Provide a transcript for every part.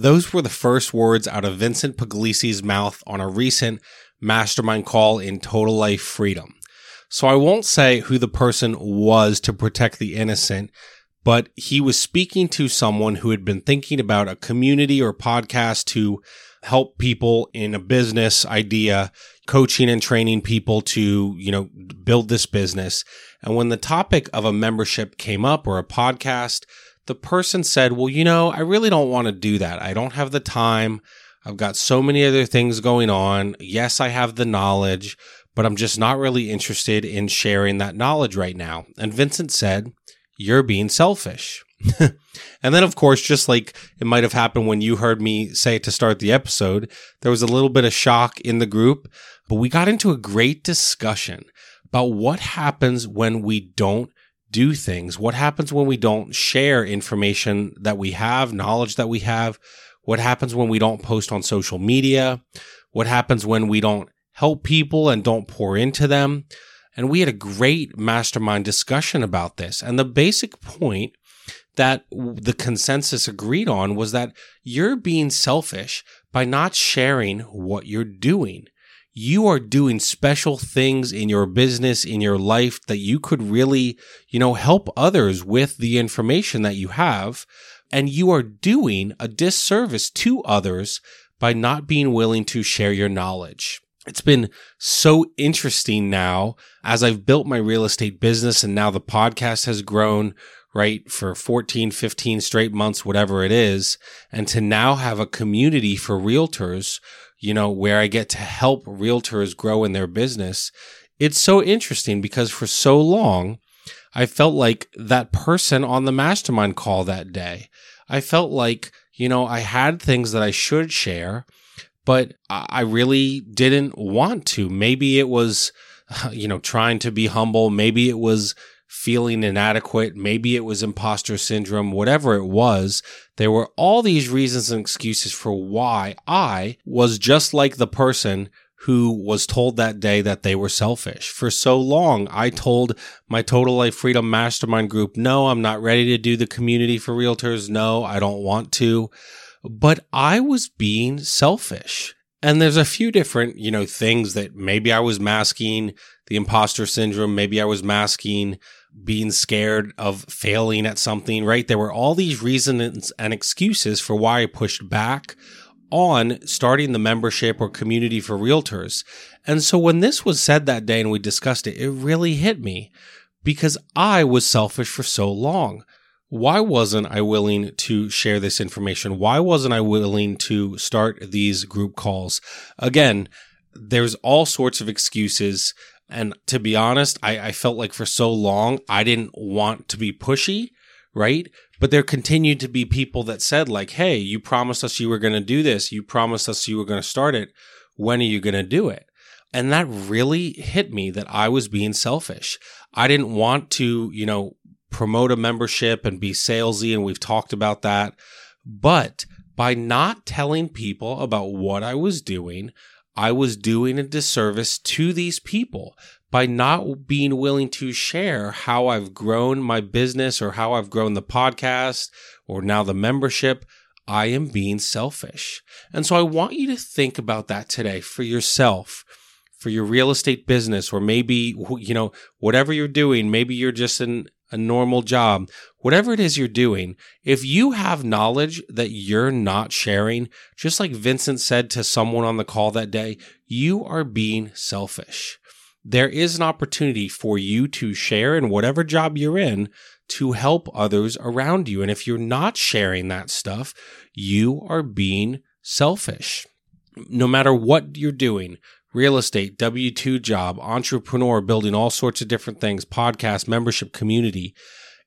Those were the first words out of Vincent Pugliese's mouth on a recent mastermind call in Total Life Freedom. So I won't say who the person was to protect the innocent, but he was speaking to someone who had been thinking about a community or podcast to help people in a business idea, coaching and training people to, you know, build this business. And when the topic of a membership came up or a podcast, the person said, well, you know, I really don't want to do that. I don't have the time. I've got so many other things going on. Yes, I have the knowledge, but I'm just not really interested in sharing that knowledge right now. And Vincent said, You're being selfish. and then, of course, just like it might have happened when you heard me say it to start the episode, there was a little bit of shock in the group, but we got into a great discussion about what happens when we don't do things. What happens when we don't share information that we have, knowledge that we have? What happens when we don't post on social media? What happens when we don't help people and don't pour into them. And we had a great mastermind discussion about this. And the basic point that the consensus agreed on was that you're being selfish by not sharing what you're doing. You are doing special things in your business, in your life that you could really, you know, help others with the information that you have. And you are doing a disservice to others by not being willing to share your knowledge it's been so interesting now as I've built my real estate business and now the podcast has grown, right, for 14, 15 straight months, whatever it is. And to now have a community for realtors, you know, where I get to help realtors grow in their business. It's so interesting because for so long, I felt like that person on the mastermind call that day. I felt like, you know, I had things that I should share but I really didn't want to. Maybe it was, you know, trying to be humble. Maybe it was feeling inadequate. Maybe it was imposter syndrome, whatever it was. There were all these reasons and excuses for why I was just like the person who was told that day that they were selfish. For so long, I told my Total Life Freedom Mastermind group, no, I'm not ready to do the community for realtors. No, I don't want to but I was being selfish. And there's a few different, you know, things that maybe I was masking the imposter syndrome. Maybe I was masking being scared of failing at something, right? There were all these reasons and excuses for why I pushed back on starting the membership or community for realtors. And so when this was said that day and we discussed it, it really hit me because I was selfish for so long why wasn't I willing to share this information? Why wasn't I willing to start these group calls? Again, there's all sorts of excuses. And to be honest, I, I felt like for so long, I didn't want to be pushy, right? But there continued to be people that said, like, hey, you promised us you were going to do this. You promised us you were going to start it. When are you going to do it? And that really hit me that I was being selfish. I didn't want to, you know, promote a membership and be salesy, and we've talked about that. But by not telling people about what I was doing, I was doing a disservice to these people by not being willing to share how I've grown my business or how I've grown the podcast or now the membership. I am being selfish. And so I want you to think about that today for yourself, for your real estate business, or maybe, you know, whatever you're doing. Maybe you're just an a normal job, whatever it is you're doing, if you have knowledge that you're not sharing, just like Vincent said to someone on the call that day, you are being selfish. There is an opportunity for you to share in whatever job you're in to help others around you. And if you're not sharing that stuff, you are being selfish. No matter what you're doing, real estate, W 2 job, entrepreneur, building all sorts of different things, podcast, membership, community.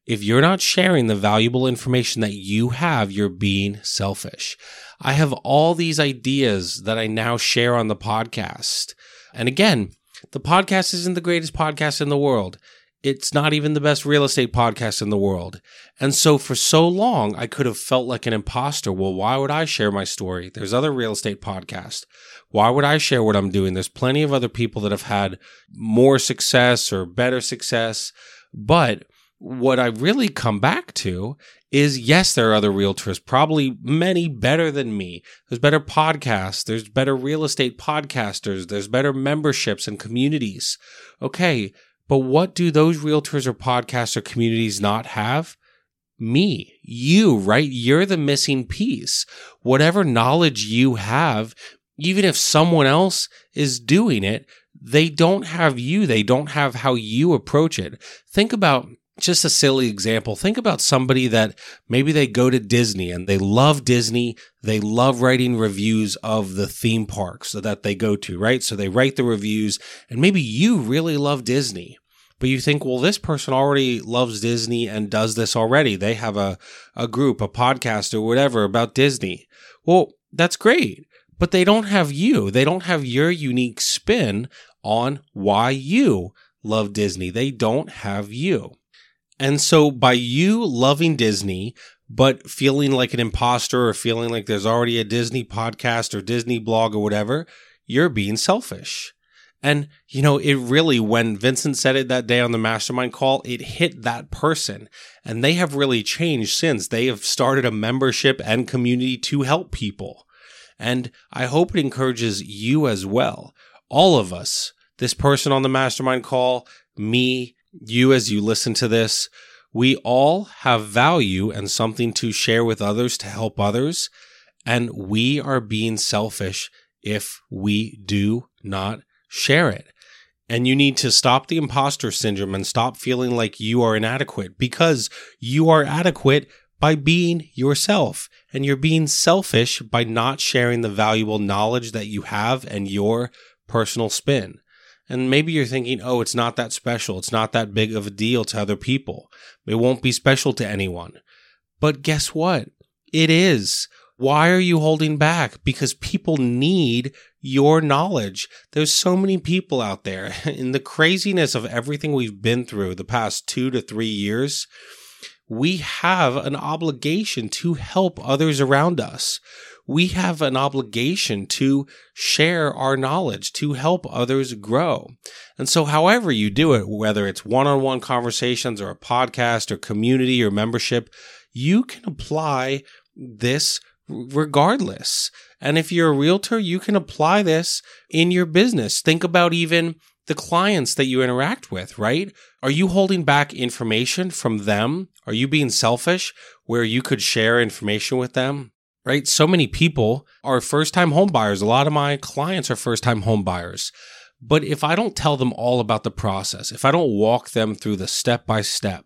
If you're not sharing the valuable information that you have, you're being selfish. I have all these ideas that I now share on the podcast. And again, the podcast isn't the greatest podcast in the world. It's not even the best real estate podcast in the world. And so for so long, I could have felt like an imposter. Well, why would I share my story? There's other real estate podcasts. Why would I share what I'm doing? There's plenty of other people that have had more success or better success. But what I really come back to is yes, there are other realtors, probably many better than me. There's better podcasts. There's better real estate podcasters. There's better memberships and communities. Okay. But what do those realtors or podcasts or communities not have? Me, you, right? You're the missing piece. Whatever knowledge you have, even if someone else is doing it, they don't have you. They don't have how you approach it. Think about just a silly example. Think about somebody that maybe they go to Disney and they love Disney. They love writing reviews of the theme parks that they go to, right? So they write the reviews and maybe you really love Disney. But you think, well, this person already loves Disney and does this already. They have a, a group, a podcast or whatever about Disney. Well, that's great. But they don't have you. They don't have your unique spin on why you love Disney. They don't have you. And so by you loving Disney, but feeling like an imposter or feeling like there's already a Disney podcast or Disney blog or whatever, you're being selfish. And, you know, it really, when Vincent said it that day on the mastermind call, it hit that person. And they have really changed since. They have started a membership and community to help people. And I hope it encourages you as well. All of us, this person on the mastermind call, me, you as you listen to this, we all have value and something to share with others to help others. And we are being selfish if we do not share it. And you need to stop the imposter syndrome and stop feeling like you are inadequate because you are adequate by being yourself. And you're being selfish by not sharing the valuable knowledge that you have and your personal spin. And maybe you're thinking, oh, it's not that special. It's not that big of a deal to other people. It won't be special to anyone. But guess what? It is. Why are you holding back? Because people need your knowledge. There's so many people out there in the craziness of everything we've been through the past two to three years. We have an obligation to help others around us we have an obligation to share our knowledge, to help others grow. And so, however you do it, whether it's one on one conversations or a podcast or community or membership, you can apply this regardless. And if you're a realtor, you can apply this in your business. Think about even the clients that you interact with, right? Are you holding back information from them? Are you being selfish where you could share information with them? right? So many people are first time home buyers. A lot of my clients are first time home buyers. But if I don't tell them all about the process, if I don't walk them through the step by step,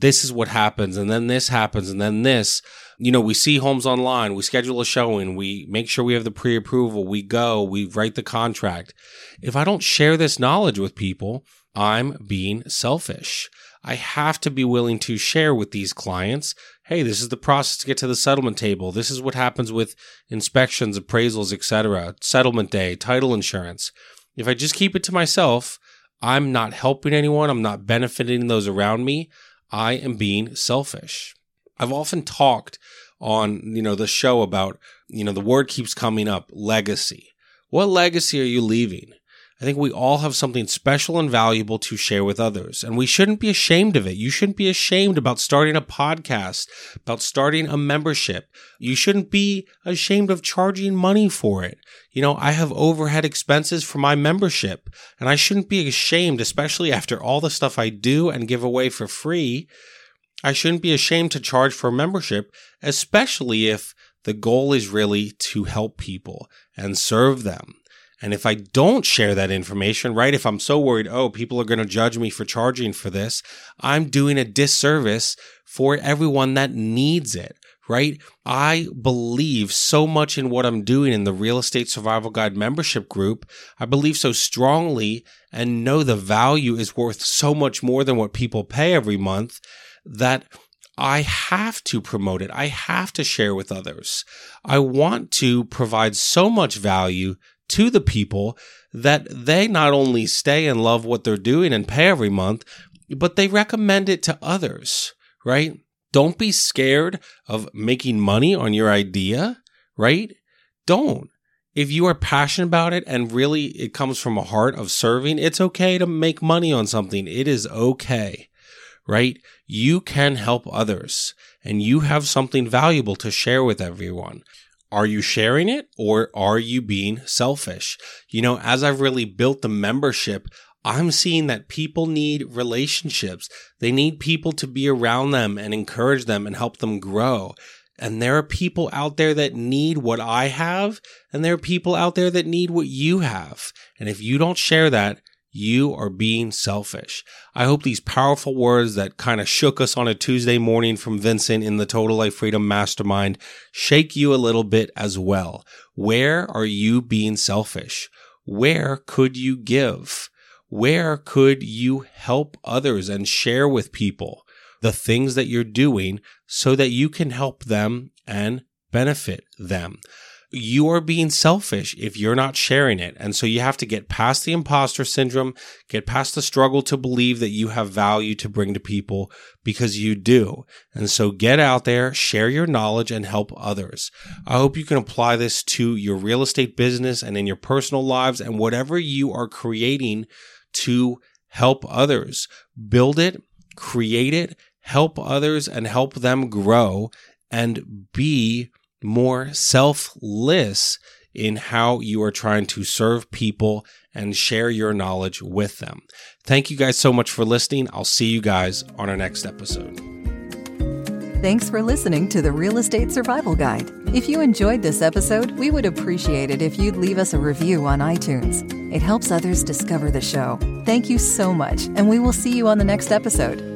this is what happens, and then this happens, and then this, you know, we see homes online, we schedule a showing, we make sure we have the pre approval, we go, we write the contract. If I don't share this knowledge with people, I'm being selfish. I have to be willing to share with these clients hey, this is the process to get to the settlement table. This is what happens with inspections, appraisals, etc., settlement day, title insurance. If I just keep it to myself, I'm not helping anyone, I'm not benefiting those around me. I am being selfish. I've often talked on, you know, the show about, you know, the word keeps coming up, legacy. What legacy are you leaving? I think we all have something special and valuable to share with others, and we shouldn't be ashamed of it. You shouldn't be ashamed about starting a podcast, about starting a membership. You shouldn't be ashamed of charging money for it. You know, I have overhead expenses for my membership, and I shouldn't be ashamed, especially after all the stuff I do and give away for free. I shouldn't be ashamed to charge for membership, especially if the goal is really to help people and serve them. And if I don't share that information, right, if I'm so worried, oh, people are going to judge me for charging for this, I'm doing a disservice for everyone that needs it, right? I believe so much in what I'm doing in the Real Estate Survival Guide membership group. I believe so strongly and know the value is worth so much more than what people pay every month that I have to promote it. I have to share with others. I want to provide so much value to the people that they not only stay and love what they're doing and pay every month, but they recommend it to others, right? Don't be scared of making money on your idea, right? Don't. If you are passionate about it and really it comes from a heart of serving, it's okay to make money on something. It is okay, right? You can help others and you have something valuable to share with everyone. Are you sharing it or are you being selfish? You know, as I've really built the membership, I'm seeing that people need relationships. They need people to be around them and encourage them and help them grow. And there are people out there that need what I have, and there are people out there that need what you have. And if you don't share that, you are being selfish. I hope these powerful words that kind of shook us on a Tuesday morning from Vincent in the Total Life Freedom Mastermind shake you a little bit as well. Where are you being selfish? Where could you give? Where could you help others and share with people the things that you're doing so that you can help them and benefit them? You are being selfish if you're not sharing it. And so you have to get past the imposter syndrome, get past the struggle to believe that you have value to bring to people because you do. And so get out there, share your knowledge and help others. I hope you can apply this to your real estate business and in your personal lives and whatever you are creating to help others. Build it, create it, help others and help them grow and be more selfless in how you are trying to serve people and share your knowledge with them. Thank you guys so much for listening. I'll see you guys on our next episode. Thanks for listening to the Real Estate Survival Guide. If you enjoyed this episode, we would appreciate it if you'd leave us a review on iTunes. It helps others discover the show. Thank you so much, and we will see you on the next episode.